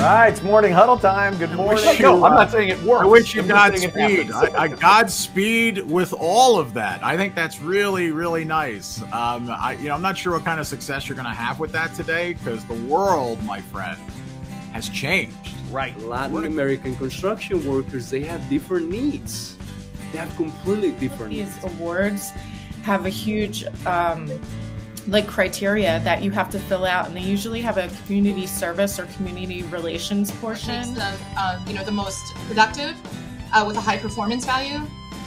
right, it's morning huddle time. Good morning. No, I'm not saying it works. I wish you I'm just saying it Godspeed. I, I Godspeed with all of that. I think that's really, really nice. Um, I, you know, I'm not sure what kind of success you're going to have with that today because the world, my friend, has changed. Right. Latin American construction workers, they have different needs. They have completely different these needs. awards have a huge um, like criteria that you have to fill out and they usually have a community service or community relations portion them, uh, you know, the most productive uh, with a high performance value.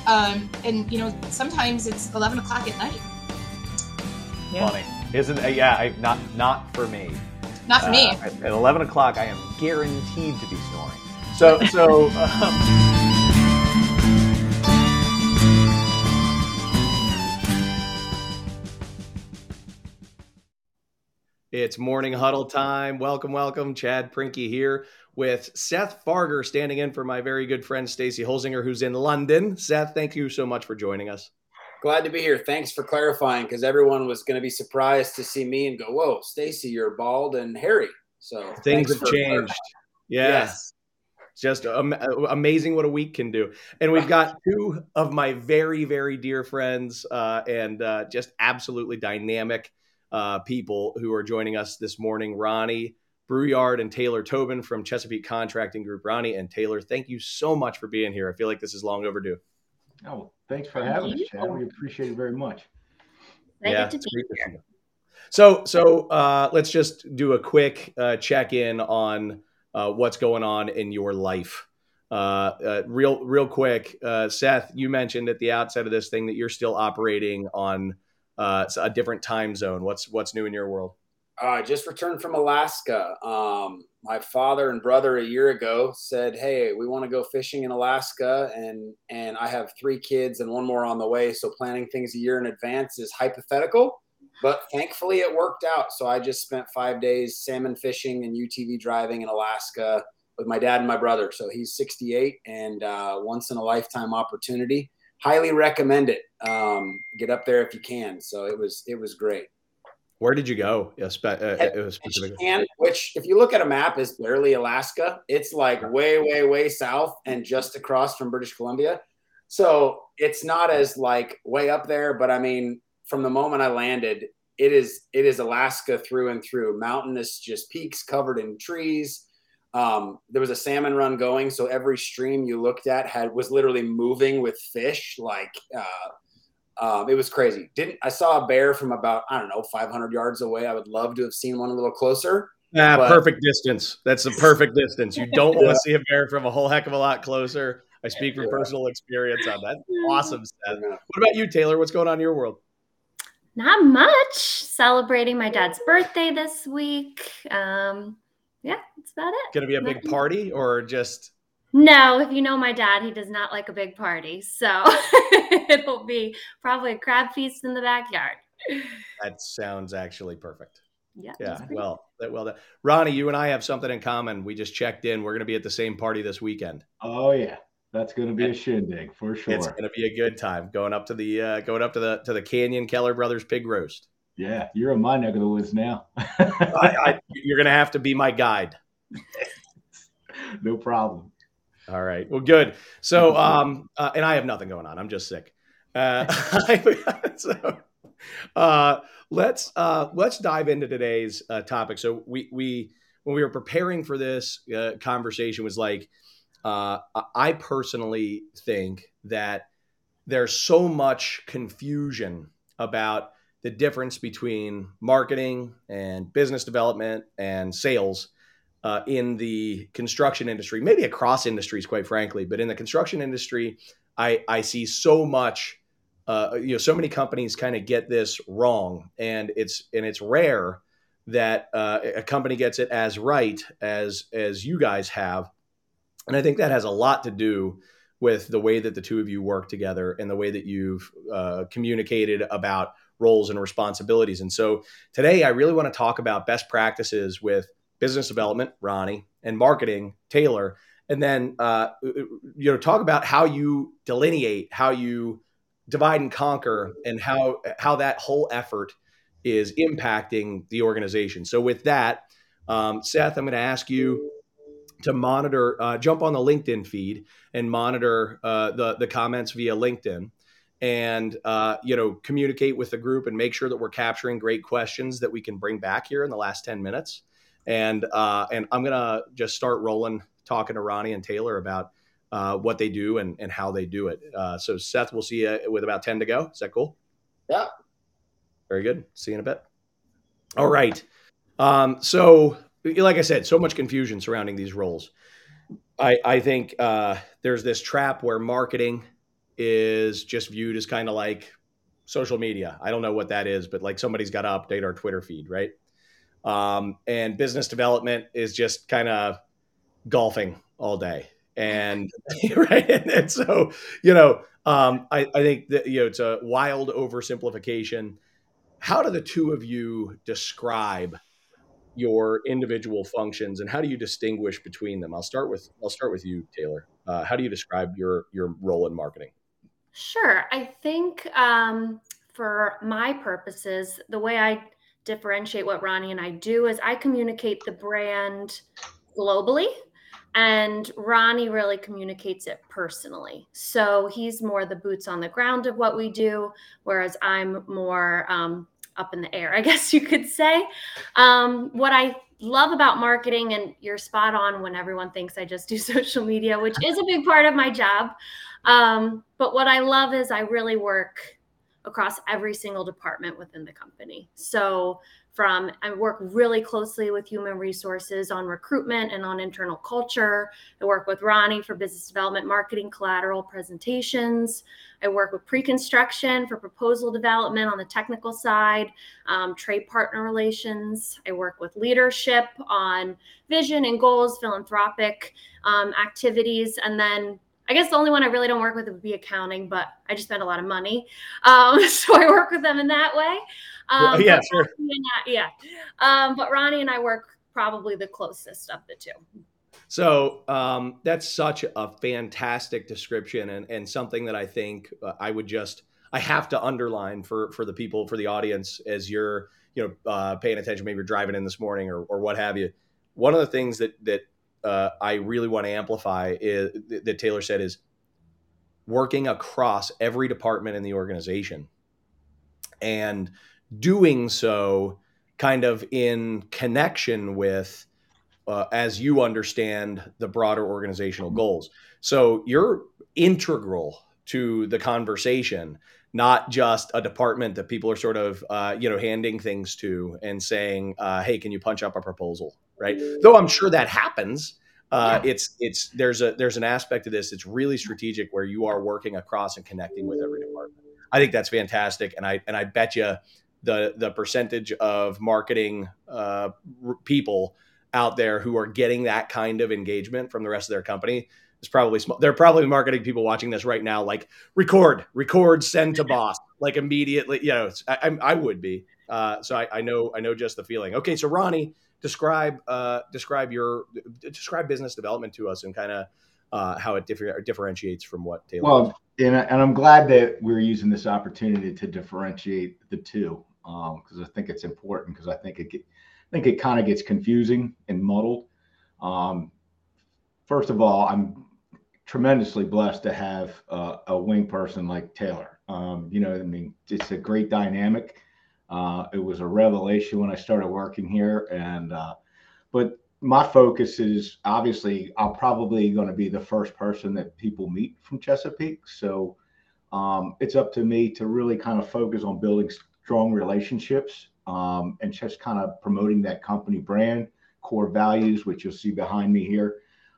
Um, and you know, sometimes it's 11 o'clock at night. Yeah. Funny, isn't it? Yeah, I, not not for me. Not for me. Uh, at 11 o'clock, I am guaranteed to be snoring. So so. Um, It's morning huddle time. Welcome, welcome. Chad Prinky here with Seth Farger standing in for my very good friend Stacy Holzinger, who's in London. Seth, thank you so much for joining us. Glad to be here. Thanks for clarifying because everyone was going to be surprised to see me and go, "Whoa, Stacy, you're bald and hairy." So Things have changed. Yeah. Yes. Just am- amazing what a week can do. And we've got two of my very, very dear friends uh, and uh, just absolutely dynamic uh, people who are joining us this morning Ronnie Brouillard and Taylor Tobin from Chesapeake Contracting Group. Ronnie and Taylor, thank you so much for being here. I feel like this is long overdue. Oh, thanks for Thank having us. Chad. We appreciate it very much. yeah, to be great here. So, so uh, let's just do a quick uh, check in on uh, what's going on in your life. Uh, uh, real, real quick, uh, Seth, you mentioned at the outset of this thing that you're still operating on uh, a different time zone. What's what's new in your world? Uh, I just returned from Alaska. Um, my father and brother a year ago said, "Hey, we want to go fishing in Alaska," and and I have three kids and one more on the way. So planning things a year in advance is hypothetical, but thankfully it worked out. So I just spent five days salmon fishing and UTV driving in Alaska with my dad and my brother. So he's 68 and uh, once in a lifetime opportunity. Highly recommend it. Um, get up there if you can. So it was it was great. Where did you go? Yeah, spe- uh, uh, specifically. And which, if you look at a map, is barely Alaska. It's like way, way, way south and just across from British Columbia. So it's not as like way up there, but I mean, from the moment I landed, it is it is Alaska through and through. Mountainous, just peaks covered in trees. Um, there was a salmon run going, so every stream you looked at had was literally moving with fish. Like uh, um, it was crazy. Didn't I saw a bear from about I don't know 500 yards away. I would love to have seen one a little closer. Ah, But- perfect distance. That's the perfect distance. You don't want to see a bear from a whole heck of a lot closer. I speak from Yeah. personal experience on that. Awesome, Seth. What about you, Taylor? What's going on in your world? Not much. Celebrating my dad's birthday this week. Um, yeah, that's about it. Going to be a big party or just No, if you know my dad, he does not like a big party. So it'll be probably a crab feast in the backyard. that sounds actually perfect. Yeah. Yeah, well, that, well, that, Ronnie, you and I have something in common. We just checked in. We're going to be at the same party this weekend. Oh yeah, that's going to be a shindig for sure. It's going to be a good time going up to the uh, going up to the to the Canyon Keller Brothers Pig Roast. yeah, you're in my neck of the woods now. I, I, you're going to have to be my guide. no problem. All right. Well, good. So, um, uh, and I have nothing going on. I'm just sick. Uh, so, uh, let's uh, let's dive into today's uh, topic. So, we we when we were preparing for this uh, conversation was like, uh, I personally think that there's so much confusion about the difference between marketing and business development and sales uh, in the construction industry, maybe across industries, quite frankly, but in the construction industry, I, I see so much, uh, you know, so many companies kind of get this wrong, and it's and it's rare that uh, a company gets it as right as as you guys have, and I think that has a lot to do with the way that the two of you work together and the way that you've uh, communicated about roles and responsibilities. And so today, I really want to talk about best practices with business development, Ronnie, and marketing, Taylor, and then uh, you know talk about how you delineate, how you divide and conquer, and how how that whole effort is impacting the organization. So with that, um, Seth, I'm going to ask you to monitor, uh, jump on the LinkedIn feed and monitor uh, the the comments via LinkedIn, and uh, you know communicate with the group and make sure that we're capturing great questions that we can bring back here in the last ten minutes. And uh, and I'm gonna just start rolling, talking to Ronnie and Taylor about uh, what they do and, and how they do it. Uh, so Seth, we'll see you with about ten to go. Is that cool? Yeah. Very good. See you in a bit. All right. Um, so like I said, so much confusion surrounding these roles. I, I think uh, there's this trap where marketing is just viewed as kind of like social media. I don't know what that is, but like somebody's got to update our Twitter feed, right? Um, and business development is just kind of golfing all day. And right. And, and so, you know, um, I, I think that, you know, it's a wild oversimplification. How do the two of you describe your individual functions and how do you distinguish between them? I'll start with I'll start with you, Taylor. Uh, how do you describe your your role in marketing? Sure, I think um, for my purposes, the way I differentiate what Ronnie and I do is I communicate the brand globally. And Ronnie really communicates it personally. So he's more the boots on the ground of what we do, whereas I'm more um, up in the air, I guess you could say. Um, what I love about marketing, and you're spot on when everyone thinks I just do social media, which is a big part of my job. Um, but what I love is I really work across every single department within the company. So from I work really closely with human resources on recruitment and on internal culture. I work with Ronnie for business development, marketing, collateral presentations. I work with pre-construction for proposal development on the technical side, um, trade partner relations. I work with leadership on vision and goals, philanthropic um, activities, and then I guess the only one I really don't work with would be accounting, but I just spend a lot of money, um, so I work with them in that way. Um, yeah, sure. Yeah, um, but Ronnie and I work probably the closest of the two. So um, that's such a fantastic description, and and something that I think uh, I would just I have to underline for for the people for the audience as you're you know uh, paying attention. Maybe you're driving in this morning or or what have you. One of the things that that uh, I really want to amplify is that Taylor said is working across every department in the organization and doing so kind of in connection with uh, as you understand the broader organizational goals. So you're integral to the conversation, not just a department that people are sort of uh, you know handing things to and saying, uh, "Hey, can you punch up a proposal?" Right? Though I'm sure that happens. Uh, yeah. It's it's there's a there's an aspect of this. that's really strategic where you are working across and connecting with every department. I think that's fantastic, and I and I bet you the the percentage of marketing uh, people out there who are getting that kind of engagement from the rest of their company is probably small. They're probably marketing people watching this right now, like record, record, send to boss, like immediately. You know, I, I would be. Uh, so I, I, know I know just the feeling. Okay, so Ronnie, describe uh, describe your describe business development to us and kind of uh, how it differ, differentiates from what Taylor. Well, and, and I'm glad that we're using this opportunity to differentiate the two because um, I think it's important because I think it get, I think it kind of gets confusing and muddled. Um, first of all, I'm tremendously blessed to have uh, a wing person like Taylor. Um, you know, I mean, it's a great dynamic. Uh, it was a revelation when I started working here, and uh, but my focus is obviously I'm probably going to be the first person that people meet from Chesapeake. So um, it's up to me to really kind of focus on building strong relationships um, and just kind of promoting that company brand, core values, which you'll see behind me here.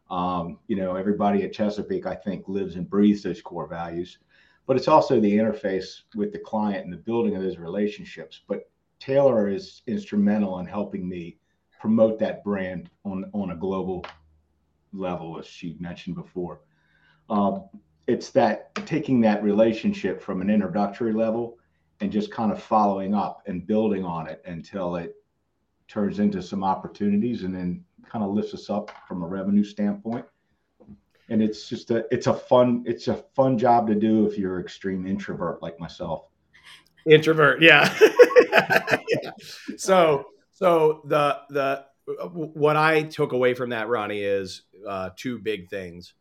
Um, you know, everybody at Chesapeake, I think, lives and breathes those core values, but it's also the interface with the client and the building of those relationships. But Taylor is instrumental in helping me promote that brand on, on a global level, as she mentioned before. Um, it's that taking that relationship from an introductory level and just kind of following up and building on it until it turns into some opportunities and then kind of lifts us up from a revenue standpoint and it's just a it's a fun it's a fun job to do if you're extreme introvert like myself introvert yeah. yeah. so so the the what I took away from that, Ronnie, is uh, two big things.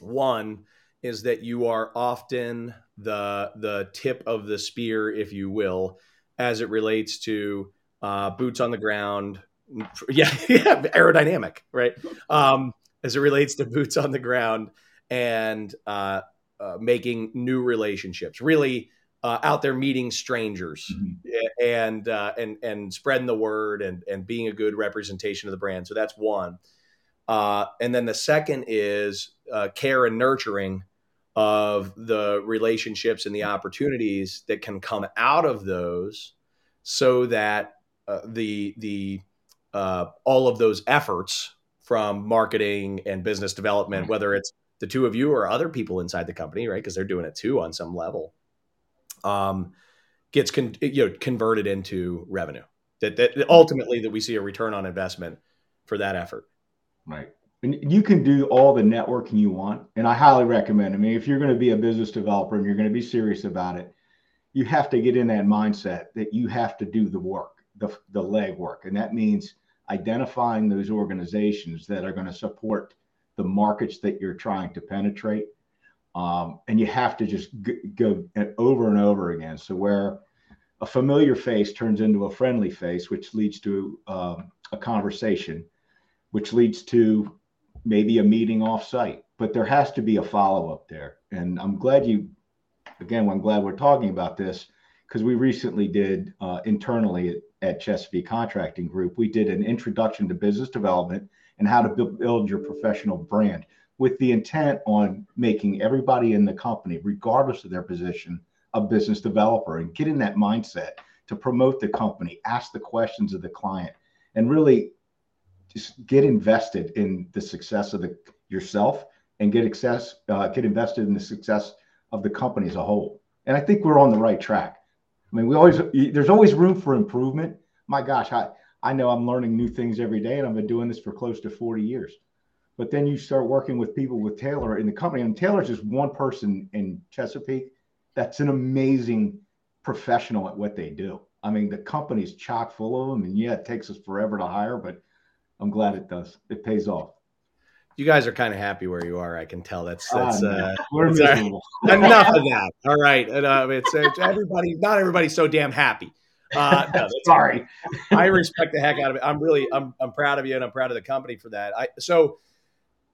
One is that you are often the the tip of the spear, if you will, as it relates to uh, boots on the ground. Yeah, yeah, aerodynamic, right? Um, as it relates to boots on the ground and uh, uh, making new relationships, really uh, out there meeting strangers mm-hmm. and uh, and and spreading the word and and being a good representation of the brand. So that's one. Uh, and then the second is uh, care and nurturing of the relationships and the opportunities that can come out of those, so that uh, the the uh, all of those efforts from marketing and business development, whether it's the two of you or other people inside the company, right? Because they're doing it too on some level, um, gets con- you know converted into revenue. That, that ultimately that we see a return on investment for that effort. Right. And you can do all the networking you want, and I highly recommend. I mean, if you're going to be a business developer and you're going to be serious about it, you have to get in that mindset that you have to do the work, the the leg work, and that means identifying those organizations that are going to support the markets that you're trying to penetrate um, and you have to just g- go over and over again. So where a familiar face turns into a friendly face, which leads to um, a conversation, which leads to maybe a meeting offsite. But there has to be a follow up there. And I'm glad you, again, I'm glad we're talking about this because we recently did uh, internally at, at Chesapeake Contracting Group, we did an introduction to business development and how to build your professional brand with the intent on making everybody in the company, regardless of their position, a business developer and get in that mindset to promote the company, ask the questions of the client, and really just get invested in the success of the yourself and get access, uh, get invested in the success of the company as a whole. And I think we're on the right track. I mean, we always there's always room for improvement. My gosh, I I know I'm learning new things every day, and I've been doing this for close to 40 years. But then you start working with people with Taylor in the company, and Taylor's just one person in Chesapeake that's an amazing professional at what they do. I mean, the company's chock full of them, and yeah, it takes us forever to hire, but I'm glad it does. It pays off. You guys are kind of happy where you are. I can tell. That's ah, that's uh, we're enough of that. All right, and, uh, it's, it's everybody. Not everybody's so damn happy. Uh, no, Sorry, I respect the heck out of it. I'm really, I'm, I'm proud of you, and I'm proud of the company for that. I so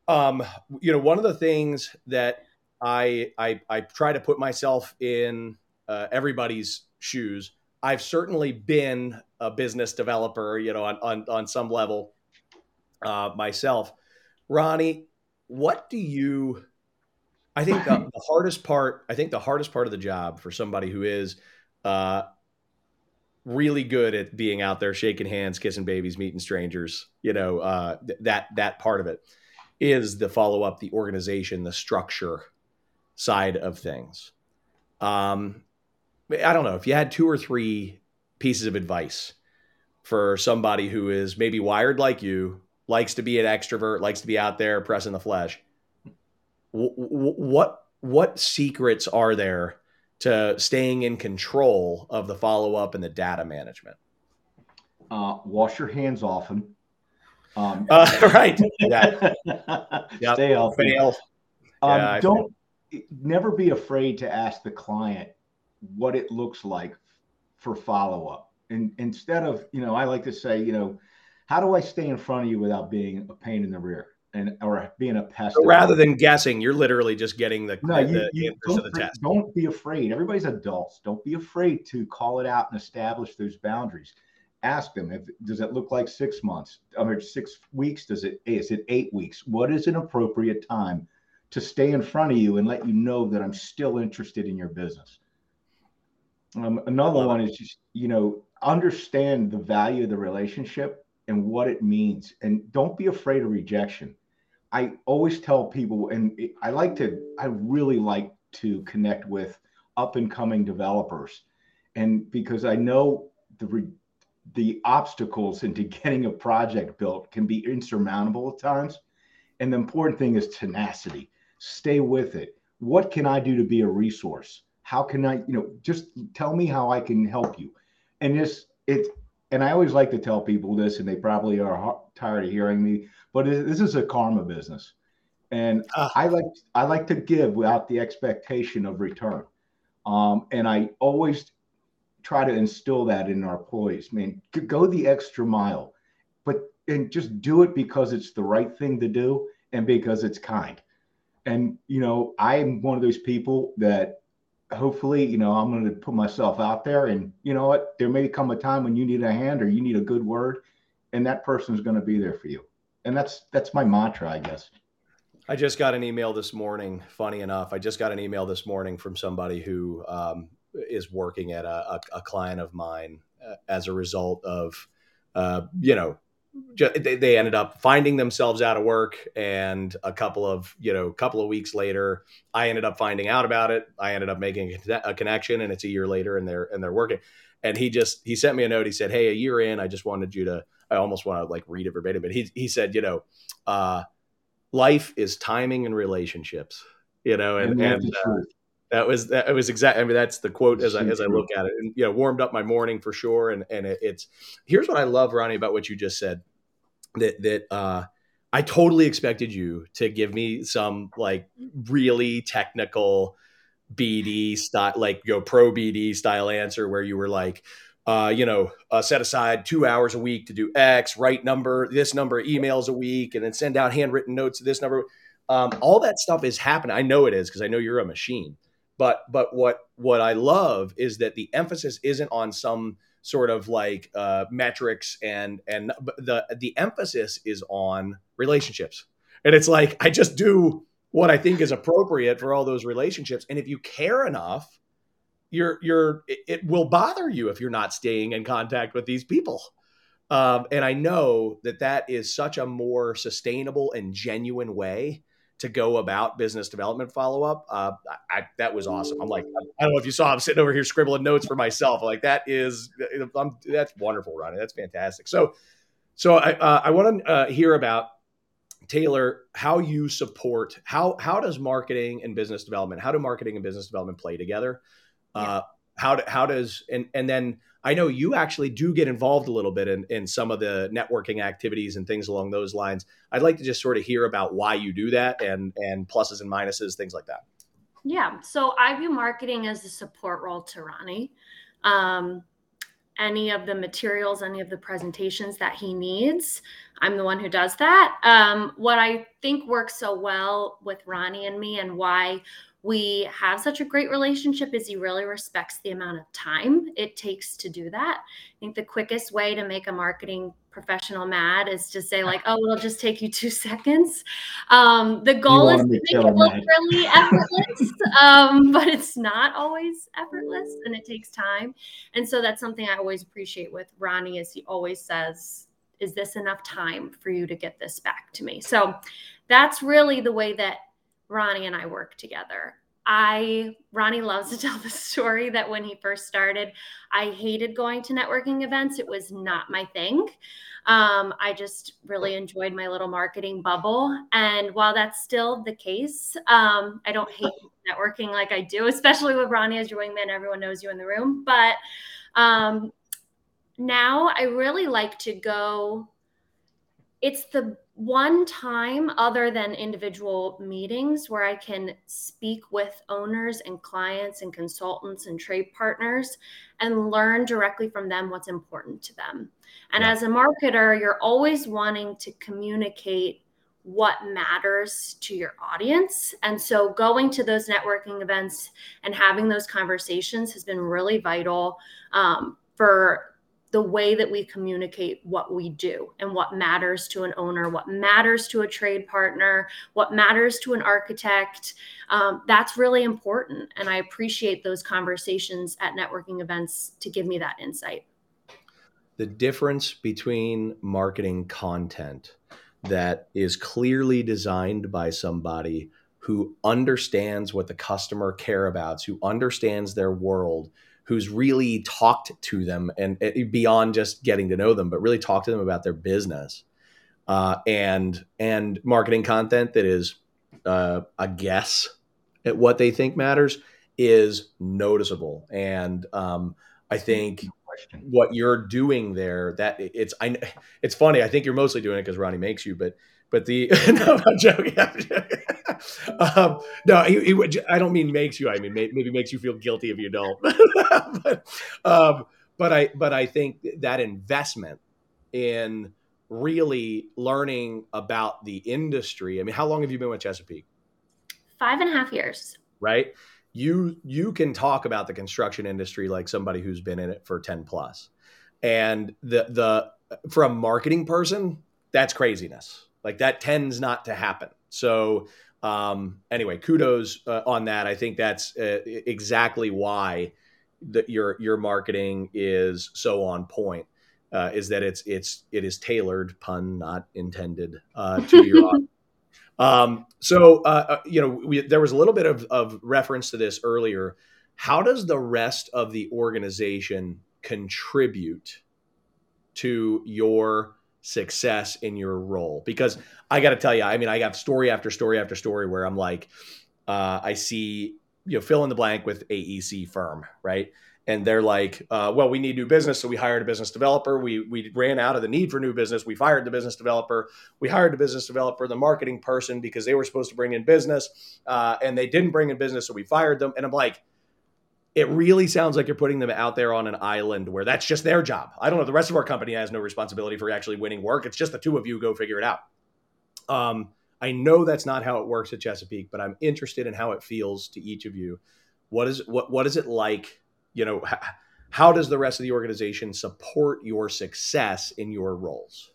um, you know, one of the things that I I, I try to put myself in uh, everybody's shoes. I've certainly been a business developer, you know, on on, on some level uh, myself. Ronnie, what do you? I think the, the, hardest part. I think the hardest part of the job for somebody who is uh, really good at being out there, shaking hands, kissing babies, meeting strangers. You know, uh, th- that that part of it is the follow up, the organization, the structure side of things. Um, I don't know if you had two or three pieces of advice for somebody who is maybe wired like you, likes to be an extrovert, likes to be out there pressing the flesh. what what secrets are there to staying in control of the follow up and the data management? Uh, wash your hands often. Um, uh, right. Yeah. yep. Stay healthy. Fail. Um, yeah, don't never be afraid to ask the client what it looks like for follow up. And instead of, you know, I like to say, you know, how do I stay in front of you without being a pain in the rear and or being a pest? So rather than guessing, you're literally just getting the, no, the, you, you answers to the test. Don't be afraid. Everybody's adults. Don't be afraid to call it out and establish those boundaries ask them if does it look like six months I mean, six weeks does it is it eight weeks what is an appropriate time to stay in front of you and let you know that i'm still interested in your business um, another one is just you know understand the value of the relationship and what it means and don't be afraid of rejection i always tell people and i like to i really like to connect with up and coming developers and because i know the re- the obstacles into getting a project built can be insurmountable at times. And the important thing is tenacity. Stay with it. What can I do to be a resource? How can I, you know, just tell me how I can help you. And this, it, and I always like to tell people this, and they probably are tired of hearing me, but this is a karma business, and uh, I like I like to give without the expectation of return, um, and I always try to instill that in our employees. I mean, go the extra mile, but and just do it because it's the right thing to do and because it's kind. And you know, I am one of those people that hopefully, you know, I'm going to put myself out there and you know what, there may come a time when you need a hand or you need a good word and that person is going to be there for you. And that's that's my mantra, I guess. I just got an email this morning. Funny enough, I just got an email this morning from somebody who um, is working at a, a, a client of mine uh, as a result of, uh, you know, they, they ended up finding themselves out of work and a couple of you know couple of weeks later i ended up finding out about it. I ended up making a connection and it's a year later and they're and they're working. And he just he sent me a note. He said hey a year in i just wanted you to i almost want to like read it verbatim but he, he said you know uh, life is timing and relationships you know and, and, and uh, that was that was exactly. I mean, that's the quote as I as I look at it, and you know, warmed up my morning for sure. And and it, it's here's what I love, Ronnie, about what you just said. That that uh, I totally expected you to give me some like really technical BD style, like your know, pro BD style answer where you were like, uh, you know, uh, set aside two hours a week to do X, write number, this number of emails a week, and then send out handwritten notes to this number. Um, all that stuff is happening. I know it is because I know you're a machine. But but what what I love is that the emphasis isn't on some sort of like uh, metrics and and the the emphasis is on relationships. And it's like I just do what I think is appropriate for all those relationships. And if you care enough, you're you're it, will bother you if you're not staying in contact with these people. Um, and I know that that is such a more sustainable and genuine way to go about business development follow up. Uh, I, that was awesome. I'm like, I don't know if you saw, I'm sitting over here scribbling notes for myself. Like that is, I'm, that's wonderful, Ronnie. That's fantastic. So, so I, uh, I want to uh, hear about Taylor, how you support, how, how does marketing and business development, how do marketing and business development play together? Yeah. Uh, how, how does, and, and then I know you actually do get involved a little bit in, in some of the networking activities and things along those lines. I'd like to just sort of hear about why you do that and and pluses and minuses, things like that. Yeah. So I view marketing as a support role to Ronnie. Um, any of the materials, any of the presentations that he needs, I'm the one who does that. Um, what I think works so well with Ronnie and me, and why we have such a great relationship is he really respects the amount of time it takes to do that. I think the quickest way to make a marketing professional mad is to say like, oh, it'll just take you two seconds. Um, the goal is to make it look really effortless, um, but it's not always effortless and it takes time. And so that's something I always appreciate with Ronnie is he always says, is this enough time for you to get this back to me? So that's really the way that Ronnie and I work together. I Ronnie loves to tell the story that when he first started, I hated going to networking events. It was not my thing. Um, I just really enjoyed my little marketing bubble. And while that's still the case, um, I don't hate networking like I do, especially with Ronnie as your wingman. Everyone knows you in the room. But um, now I really like to go. It's the one time other than individual meetings where I can speak with owners and clients and consultants and trade partners and learn directly from them what's important to them. And yeah. as a marketer, you're always wanting to communicate what matters to your audience. And so going to those networking events and having those conversations has been really vital um, for the way that we communicate what we do and what matters to an owner, what matters to a trade partner, what matters to an architect. Um, that's really important. And I appreciate those conversations at networking events to give me that insight. The difference between marketing content that is clearly designed by somebody who understands what the customer care about, who understands their world, who's really talked to them and, and beyond just getting to know them, but really talk to them about their business uh, and and marketing content that is uh, a guess at what they think matters is noticeable. And um, I think what you're doing there. That it's I it's funny. I think you're mostly doing it because Ronnie makes you, but but the no, I'm joking. I'm joking. um, no, he, he, I don't mean makes you. I mean maybe makes you feel guilty if you don't. but, um, but I but I think that investment in really learning about the industry. I mean, how long have you been with Chesapeake? Five and a half years. Right. You you can talk about the construction industry like somebody who's been in it for 10 plus. And the the for a marketing person, that's craziness. Like that tends not to happen. So um, anyway, kudos uh, on that. I think that's uh, exactly why that your your marketing is so on point. Uh, is that it's it's it is tailored, pun not intended, uh, to your audience. Um, so uh, uh, you know, we, there was a little bit of, of reference to this earlier. How does the rest of the organization contribute to your success in your role? Because I got to tell you, I mean, I got story after story after story where I'm like, uh, I see, you know, fill in the blank with AEC firm, right? And they're like, uh, well, we need new business. So we hired a business developer. We, we ran out of the need for new business. We fired the business developer. We hired the business developer, the marketing person, because they were supposed to bring in business uh, and they didn't bring in business. So we fired them. And I'm like, it really sounds like you're putting them out there on an island where that's just their job. I don't know. The rest of our company has no responsibility for actually winning work. It's just the two of you go figure it out. Um, I know that's not how it works at Chesapeake, but I'm interested in how it feels to each of you. What is what what is it like? You know, how, how does the rest of the organization support your success in your roles?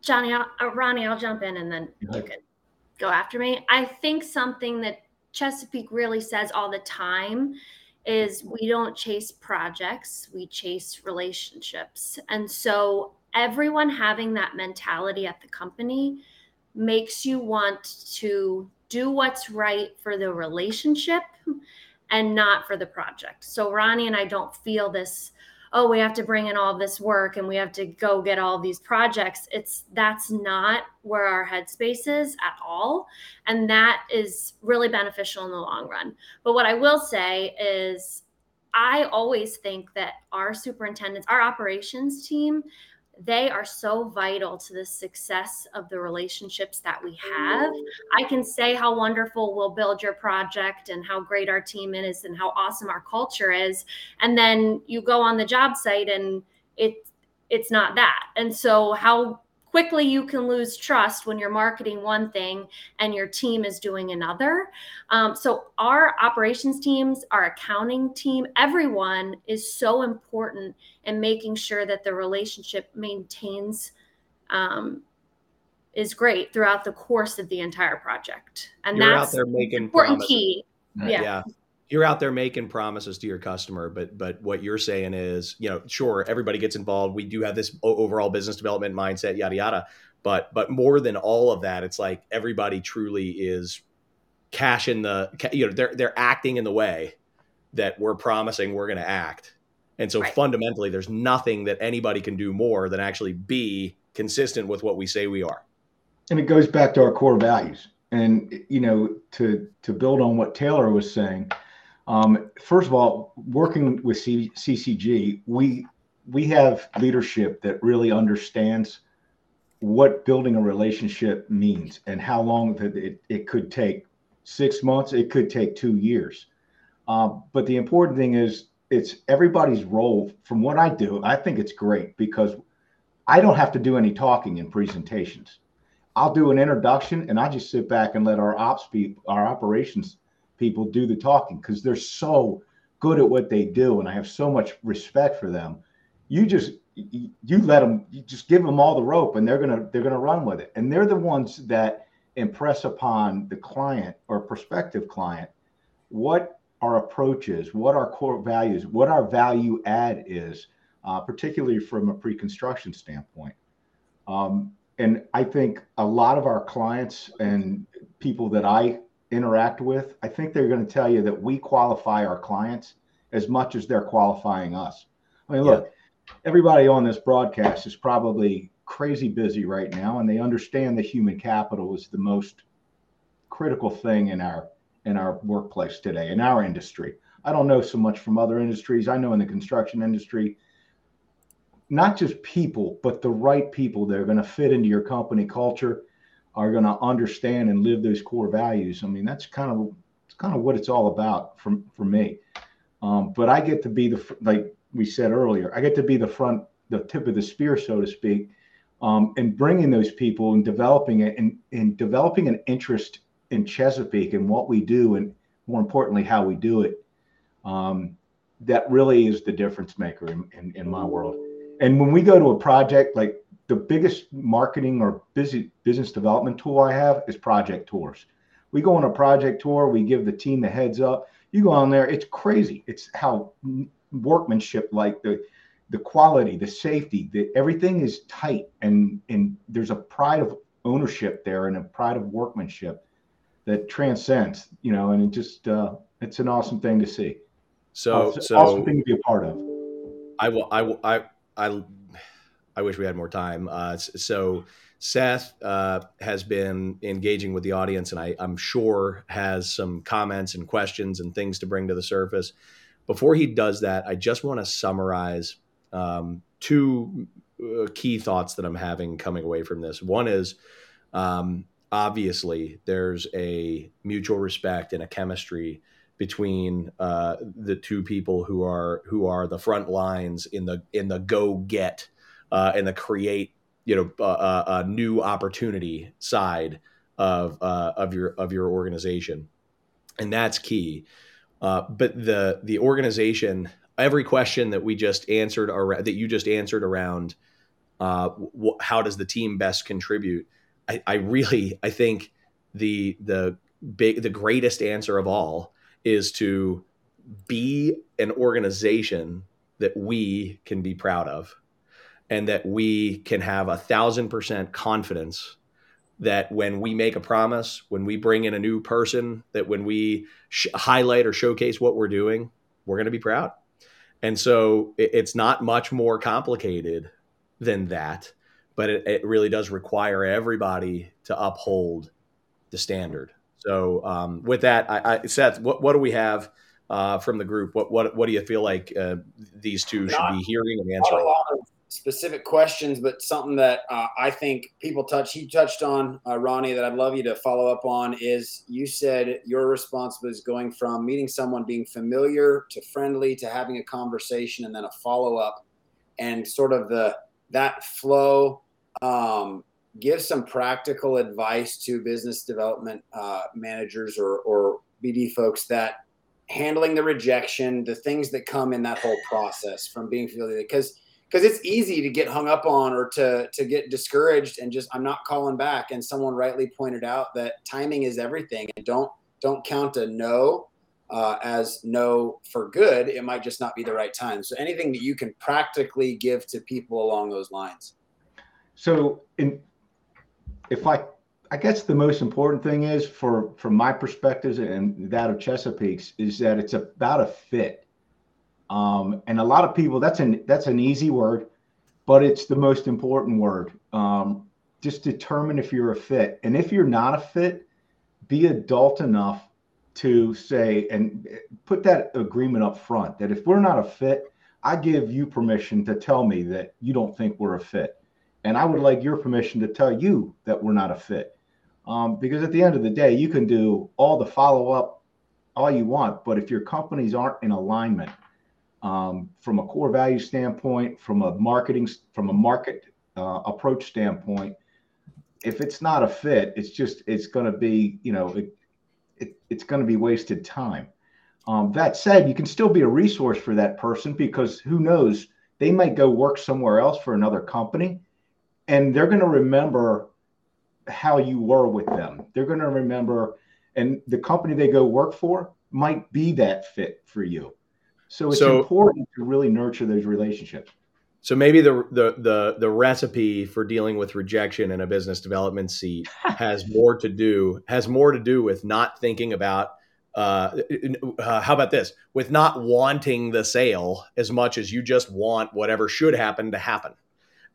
Johnny, I'll, uh, Ronnie, I'll jump in and then you can go after me. I think something that Chesapeake really says all the time is we don't chase projects, we chase relationships. And so everyone having that mentality at the company makes you want to do what's right for the relationship and not for the project. So Ronnie and I don't feel this oh we have to bring in all this work and we have to go get all these projects. It's that's not where our headspace is at all. And that is really beneficial in the long run. But what i will say is i always think that our superintendents our operations team they are so vital to the success of the relationships that we have. I can say how wonderful we'll build your project and how great our team is and how awesome our culture is. And then you go on the job site and it it's not that. And so how quickly you can lose trust when you're marketing one thing and your team is doing another. Um, so, our operations teams, our accounting team, everyone is so important in making sure that the relationship maintains. Um, is great throughout the course of the entire project, and You're that's out there making important promises. key. Yeah. yeah you're out there making promises to your customer but but what you're saying is you know sure everybody gets involved. We do have this overall business development mindset yada yada. But but more than all of that it's like everybody truly is cashing the you know they're they're acting in the way that we're promising we're going to act. And so right. fundamentally there's nothing that anybody can do more than actually be consistent with what we say we are. And it goes back to our core values. And you know to to build on what taylor was saying um, first of all, working with C- CCG, we we have leadership that really understands what building a relationship means and how long that it, it could take. Six months it could take two years. Um, but the important thing is it's everybody's role. From what i do i think it's great because i don't have to do any talking in presentations. I'll do an introduction and i just sit back and let our ops people our operations people do the talking because they're so good at what they do and I have so much respect for them. You just you let them you just give them all the rope and they're to they're to run with it. And they're the ones that impress upon the client or prospective client what our approach is, what our core values, what our value add is, uh, particularly from a pre-construction standpoint. Um, and I think a lot of our clients and people that I interact with, I think they're going to tell you that we qualify our clients as much as they're qualifying us. I mean, look, yeah. everybody on this broadcast is probably crazy busy right now, and they understand that human capital is the most critical thing in our in our workplace today, in our industry. I don't know so much from other industries. I know in the construction industry, not just people, but the right people that are going to fit into your company culture, are going to understand and live those core values. I mean, that's kind of it's kind of what it's all about for for me. Um, but I get to be the like we said earlier, I get to be the front, the tip of the spear, so to speak, um, and bringing those people and developing it and, and developing an interest in Chesapeake and what we do, and more importantly, how we do it. Um, that really is the difference maker in, in, in my world. And when we go to a project, like the biggest marketing or busy business development tool I have is project tours. We go on a project tour, we give the team the heads up. You go on there, it's crazy. It's how workmanship, like the the quality, the safety, the everything is tight and and there's a pride of ownership there and a pride of workmanship that transcends, you know, and it just uh, it's an awesome thing to see. So, so awesome thing to be a part of. I will, I will, I, I, I wish we had more time. Uh, so Seth uh, has been engaging with the audience, and I, I'm sure has some comments and questions and things to bring to the surface. Before he does that, I just want to summarize um, two uh, key thoughts that I'm having coming away from this. One is um, obviously there's a mutual respect and a chemistry between uh, the two people who are who are the front lines in the in the go get uh, and the create you know uh, uh a new opportunity side of uh, of your of your organization, and that's key. Uh, but the the organization, every question that we just answered that you just answered around, wh- how does the team best contribute? I, I really I think the the big the greatest answer of all is to be an organization that we can be proud of and that we can have a thousand percent confidence that when we make a promise, when we bring in a new person, that when we sh- highlight or showcase what we're doing, we're going to be proud. And so it, it's not much more complicated than that, but it, it really does require everybody to uphold the standard. So um, with that, I, I, Seth, what, what do we have uh, from the group? What what what do you feel like uh, these two should be hearing and answering? Specific questions, but something that uh, I think people touch. He touched on uh, Ronnie that I'd love you to follow up on is you said your response is going from meeting someone, being familiar to friendly to having a conversation, and then a follow up, and sort of the that flow. Um, give some practical advice to business development uh, managers or, or BD folks that handling the rejection, the things that come in that whole process from being familiar, because because it's easy to get hung up on or to to get discouraged and just I'm not calling back. And someone rightly pointed out that timing is everything, and don't don't count a no uh, as no for good. It might just not be the right time. So anything that you can practically give to people along those lines. So in if I, I guess the most important thing is for from my perspective and that of Chesapeake's is that it's about a fit. Um, and a lot of people that's an that's an easy word, but it's the most important word. Um, just determine if you're a fit, and if you're not a fit, be adult enough to say and put that agreement up front that if we're not a fit, I give you permission to tell me that you don't think we're a fit and I would like your permission to tell you that we're not a fit. Um, because at the end of the day, you can do all the follow up all you want, but if your companies aren't in alignment um, from a core value standpoint, from a marketing, from a market uh, approach standpoint, if it's not a fit, it's just it's going to be you know it, it it's going to be wasted time. Um, that said, you can still be a resource for that person because who knows they might go work somewhere else for another company and they're going to remember how you were with them. They're going to remember, and the company they go work for might be that fit for you. So it's so, important to really nurture those relationships. So maybe the, the the the recipe for dealing with rejection in a business development seat has more to do has more to do with not thinking about uh, uh, how about this with not wanting the sale as much as you just want whatever should happen to happen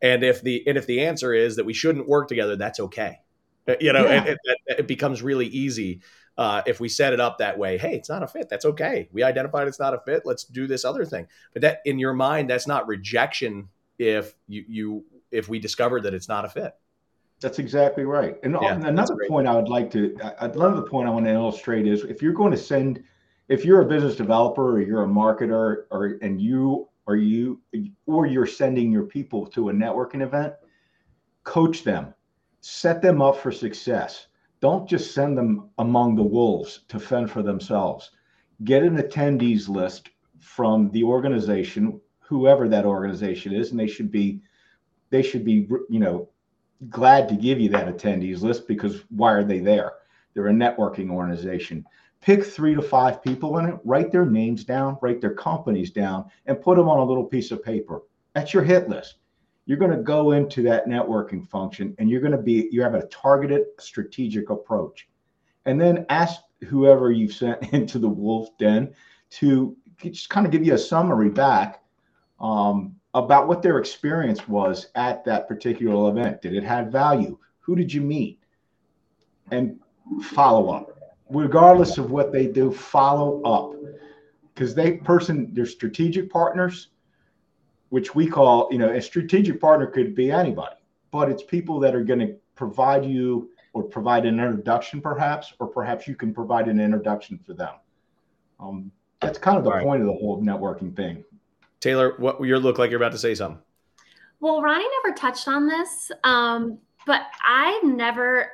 and if the and if the answer is that we shouldn't work together, that's okay. Uh, you know, yeah. it, it, it, becomes really easy uh, if we set it up that way, hey, it's not a fit. That's okay. We identified it's not a fit. Let's do this other thing. But that in your mind, that's not rejection. If you you if we discover that it's not a fit. That's exactly right. And yeah, another point I would like to, another point I want to illustrate is if you're going to send, if you're a business developer or you're a marketer or and you or you or you're sending your people to a networking event, coach them, set them up for success. Don't just send them among the wolves to fend for themselves. Get an attendees list from the organization, whoever that organization is, and they should be they should be you know glad to give you that attendees list because why are they there? They're a networking organization. Pick three to five people in it, write their names down, write their companies down, and put them on a little piece of paper. That's your hit list you're going to go into that networking function and you're going to be you have a targeted strategic approach. And then ask whoever you've sent into the wolf den to just kind of give you a summary back um, about what their experience was at that particular event. Did it have value? Who did you meet? And follow up. Regardless of what they do follow up. Because they person they're strategic partners which we call, you know, a strategic partner could be anybody, but it's people that are going to provide you or provide an introduction, perhaps, or perhaps you can provide an introduction for them. Um, that's kind of the right. point of the whole networking thing. Taylor, what you look like you're about to say something. Well, Ronnie never touched on this, um, but I've never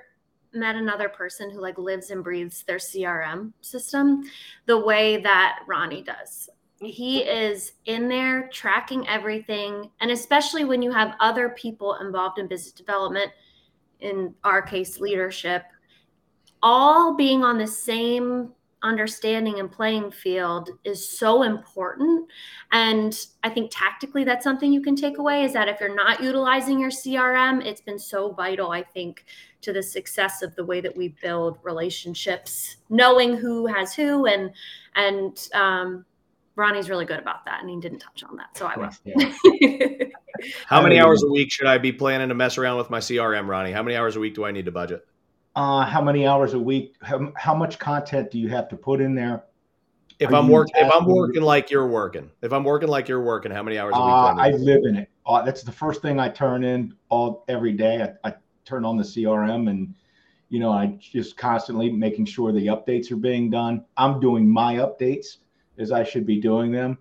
met another person who like lives and breathes their CRM system the way that Ronnie does he is in there tracking everything and especially when you have other people involved in business development in our case leadership all being on the same understanding and playing field is so important. And i think tactically that's something you can take away is that if you're not utilizing your crm it's been so vital i think to the success of the way that we build relationships knowing who has who and and um, Ronnie's really good about that, and he didn't touch on that, so I will. Yeah. how many hours a week should I be planning to mess around with my CRM, Ronnie? How many hours a week do I need to budget? Uh, how many hours a week? How, how much content do you have to put in there? If Are I'm working, if I'm working like you're working, if I'm working like you're working, how many hours a week? Uh, I live in it. Uh, that's the first thing I turn in all every day. I, I turn on the CRM and you know I just constantly making sure the updates are being done. I'm doing my updates as I should be doing them,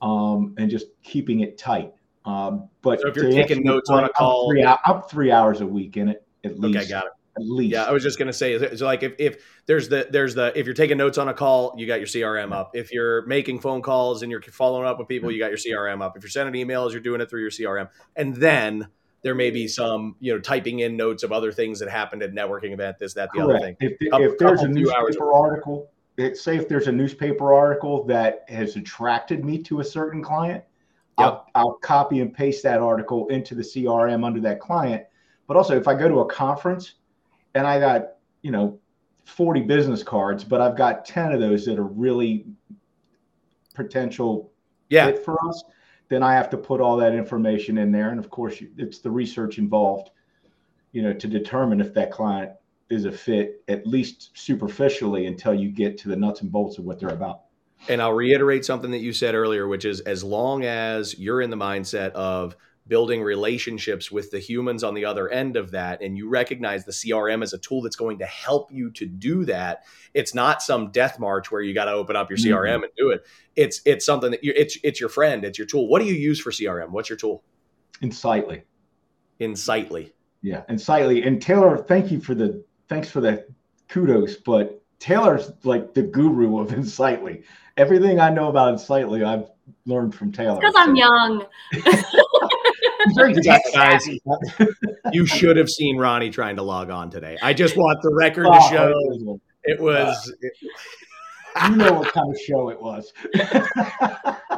um, and just keeping it tight. Um, but so if you're taking notes on a call, I'm three, I'm three, hours a week in it at least. Okay, got it. At least. Yeah, I was just gonna say, so like if, if there's the there's the if you're taking notes on a call, you got your CRM up. If you're making phone calls and you're following up with people, you got your CRM up. If you're sending emails, you're doing it through your CRM, and then there may be some you know typing in notes of other things that happened at networking event, this, that, the Correct. other thing. If, couple, if there's a newspaper article say if there's a newspaper article that has attracted me to a certain client, yep. I'll, I'll copy and paste that article into the CRM under that client. But also, if I go to a conference and I got, you know, 40 business cards, but I've got 10 of those that are really potential yeah. fit for us, then I have to put all that information in there. And of course, it's the research involved, you know, to determine if that client is a fit at least superficially until you get to the nuts and bolts of what they're about. And I'll reiterate something that you said earlier, which is as long as you're in the mindset of building relationships with the humans on the other end of that and you recognize the CRM as a tool that's going to help you to do that it's not some death march where you got to open up your CRM mm-hmm. and do it. It's it's something that you it's it's your friend it's your tool. What do you use for CRM what's your tool? Insightly. Insightly. Yeah Insightly. And Taylor thank you for the thanks for the kudos, but Taylor's like the guru of Insightly. Everything I know about Insightly, I've learned from Taylor. Because I'm young. guys, you should have seen Ronnie trying to log on today. I just want the record to oh, show it was. It, you know what kind of show it was.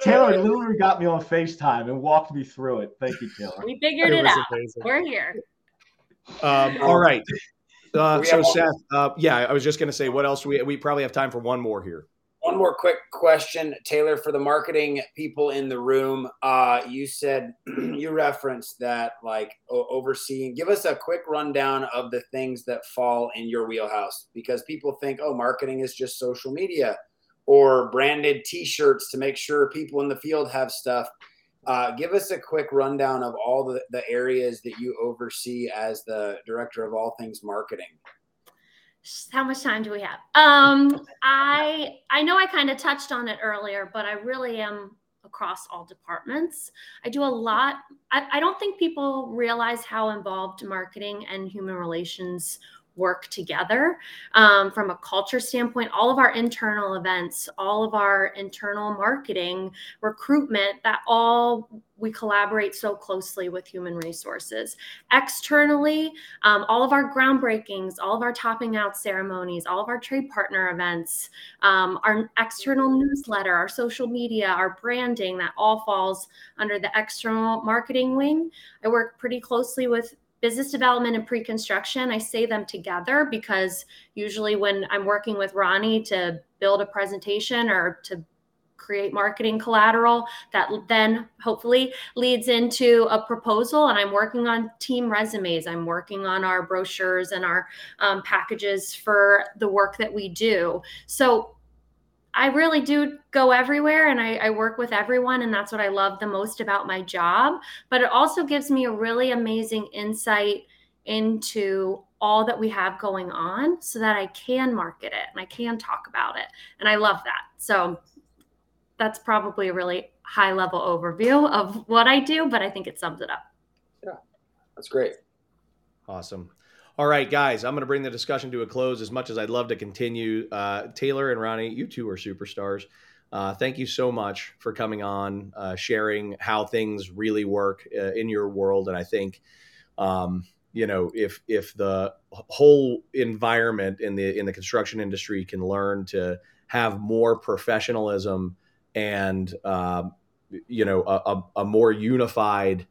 Taylor literally got me on FaceTime and walked me through it. Thank you, Taylor. We figured it, it out. Amazing. We're here. Um, all right. Uh, so Seth, uh, yeah, I was just going to say, what else? we we probably have time for one more here. one more quick question, Taylor, for the marketing people in the room. Uh, you said you referenced that like overseeing. Give us a quick rundown of the things that fall in your wheelhouse because people think, oh, marketing is just social media or branded T-shirts to make sure people in the field have stuff. Uh, give us a quick rundown of all the, the areas that you oversee as the director of all things marketing. How much time do we have? Um i i know i kind of touched on it earlier but i really am across all departments. I do a lot I, I don't think people realize how involved marketing and human relations work together um, from a culture standpoint all of our internal events all of our internal marketing recruitment that all we collaborate so closely with human resources. Externally um, all of our groundbreakings all of our topping out ceremonies all of our trade partner events um, our external newsletter our social media our branding that all falls under the external marketing wing. I work pretty closely with business development and pre-construction i say them together because usually when i'm working with ronnie to build a presentation or to create marketing collateral that then hopefully leads into a proposal and i'm working on team resumes. I'm working on our brochures and our um, packages for the work that we do. So I really do go everywhere and I, I, work with everyone. And that's what I love the most about my job. But it also gives me a really amazing insight into all that we have going on so that I can market it and I can talk about it. And I love that. So that's probably a really high level overview of what I do, but I think it sums it up. Yeah, that's great. Awesome. All right, guys, I'm going to bring the discussion to a close as much as I'd love to continue. Uh, Taylor and Ronnie, you two are superstars. Uh, thank you so much for coming on, uh, sharing how things really work uh, in your world. And I think, um, you know, if if the whole environment in the in the construction industry can learn to have more professionalism and um, you know a, a, a more unified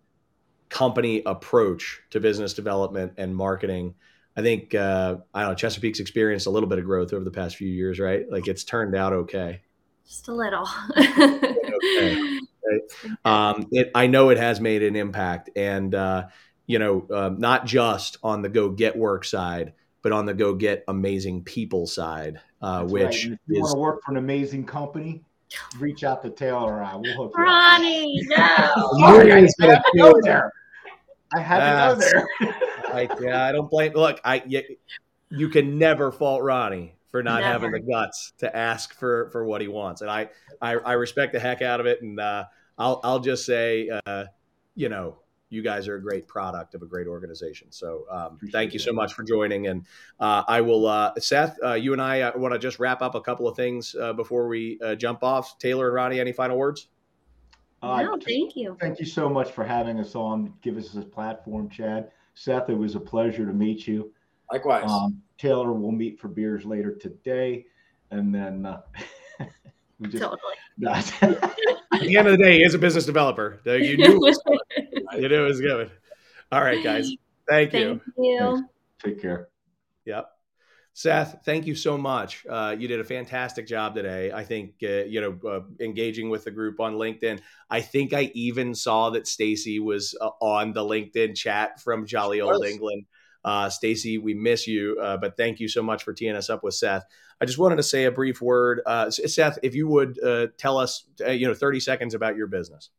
company approach to business development and marketing. I think uh, I don't know. Chesapeake's experienced a little bit of growth over the past few years, right? Like it's turned out okay. Just a little. okay. Right? Um, it, I know it has made an impact, and uh, you know, uh, not just on the go get work side, but on the go get amazing people side, uh, which right. if you is, want to work for an amazing company, reach out to Taylor and I. We'll hook Ronnie, you up. no. Sorry, I have to go there. I had to go there. I, yeah, I don't blame. Look, I you, you can never fault Ronnie for not never. having the guts to ask for for what he wants, and I I, I respect the heck out of it. And uh, I'll I'll just say, uh, you know, you guys are a great product of a great organization. So um, thank you so much for joining. And uh, I will, uh, Seth, uh, you and I uh, want to just wrap up a couple of things uh, before we uh, jump off. Taylor and Ronnie, any final words? no, thank you. Thank you so much for having us on. Give us this platform, Chad. Seth, it was a pleasure to meet you. Likewise. Um, Taylor, we'll meet for beers later today. And then we just. Totally. At the end of the day, he is a business developer. You knew you knew it was good. All right, guys. Thank you. Thank you. Thanks. Take care. Yep. Seth, thank you so much. Uh, you did a fantastic job today. I think uh, you know uh, engaging with the group on LinkedIn. I think I even saw that Stacy was uh, on the LinkedIn chat from Jolly Old England. Uh, Stacy, we miss you, uh, but thank you so much for teeing us up with Seth. I just wanted to say a brief word, Seth, if you would tell us, you know, thirty seconds about your business.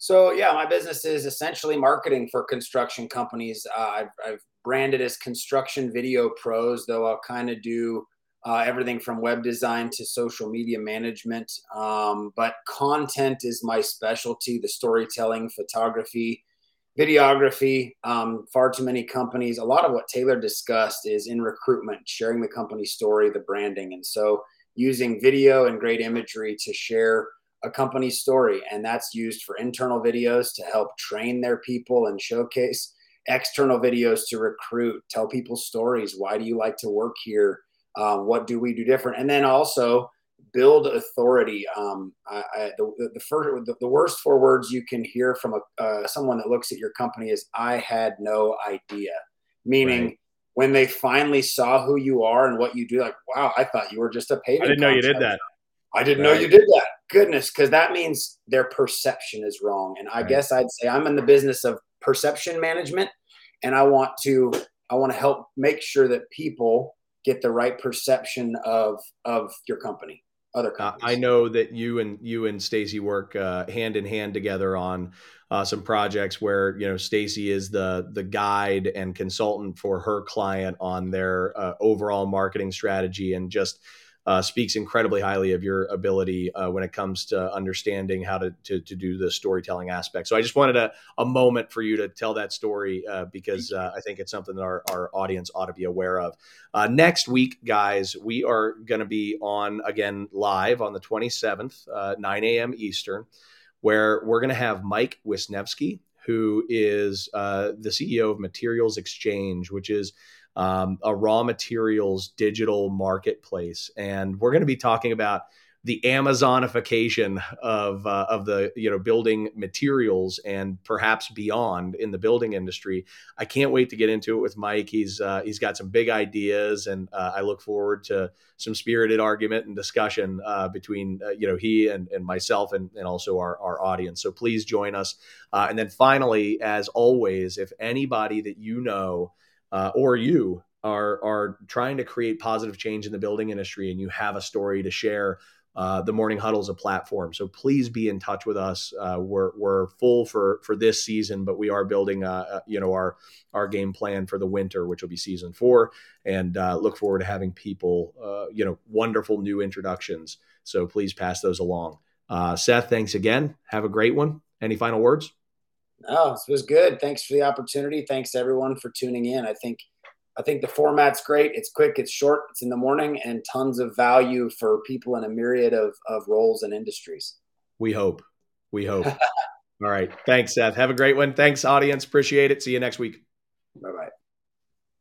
So yeah, my business is essentially marketing for construction companies. Uh, I've, I've, branded as Construction Video Pros, though I'll kind of do uh, everything from web design to social media management. Um, but content is my specialty: the storytelling, photography, videography. Um, far too many companies. A lot of what Taylor discussed is in recruitment, sharing the company story, the branding, and so using video and great imagery to share a company story. And that's used for internal videos to help train their people and showcase, external videos to recruit, tell people stories. Why do you like to work here? Uh, what do we do different? And then also build authority. Um, I, I, the, the, first, the, the, worst four words you can hear from a, uh, someone that looks at your company is "I had no idea," meaning. Right. When they finally saw who you are and what you do, like, wow, I thought you were just a paving. I didn't know you did that. I didn't right. know you did that. Goodness, because that means their perception is wrong. And I right. guess I'd say I'm in the business of perception management, and I want to I want to help make sure that people get the right perception of of your company other companies. Uh, I know that you and you and Stacy work uh, hand in hand together on uh, some projects where you know Stacy is the the guide and consultant for her client on their uh, overall marketing strategy and just uh, speaks incredibly highly of your ability uh, when it comes to understanding how to, to, to do the storytelling aspect. So I just wanted a, a moment for you to tell that story uh, because uh, I think it's something that our, our audience ought to be aware of. Uh, next week, guys, we are going to be on again live on the 27th, uh, 9 a.m. Eastern, where we're going to have Mike Wisniewski, who is the CEO of Materials Exchange, which is um, a raw materials digital marketplace. And we're going to be talking about the Amazonification of uh, of the you know building materials and perhaps beyond in the building industry. I can't wait to get into it with Mike. He's uh, he's got some big ideas, and uh, I look forward to some spirited argument and discussion uh, between uh, you know he and, and myself and, and also our, our audience. So please join us. Uh, and then finally, as always, if anybody that you know or you are are trying to create positive change in the building industry and you have a story to share, uh, the Morning Huddle is a platform. So please be in touch with us. Uh, we're we're full for for this season, but we are building, uh, uh you know, our our game plan for the winter, which will be season four, and uh, look forward to having people, uh, you know, wonderful new introductions. So please pass those along. Seth, thanks again. Have a great one. Any final words? No, this was good. Thanks for the opportunity. Thanks everyone for tuning in. I think I think the format's great. It's quick, it's short, it's in the morning, and tons of value for people in a myriad of, of roles and industries. We hope. We hope. All right. Thanks, Seth. Have a great one. Thanks, audience. Appreciate it. See you next week. Bye bye.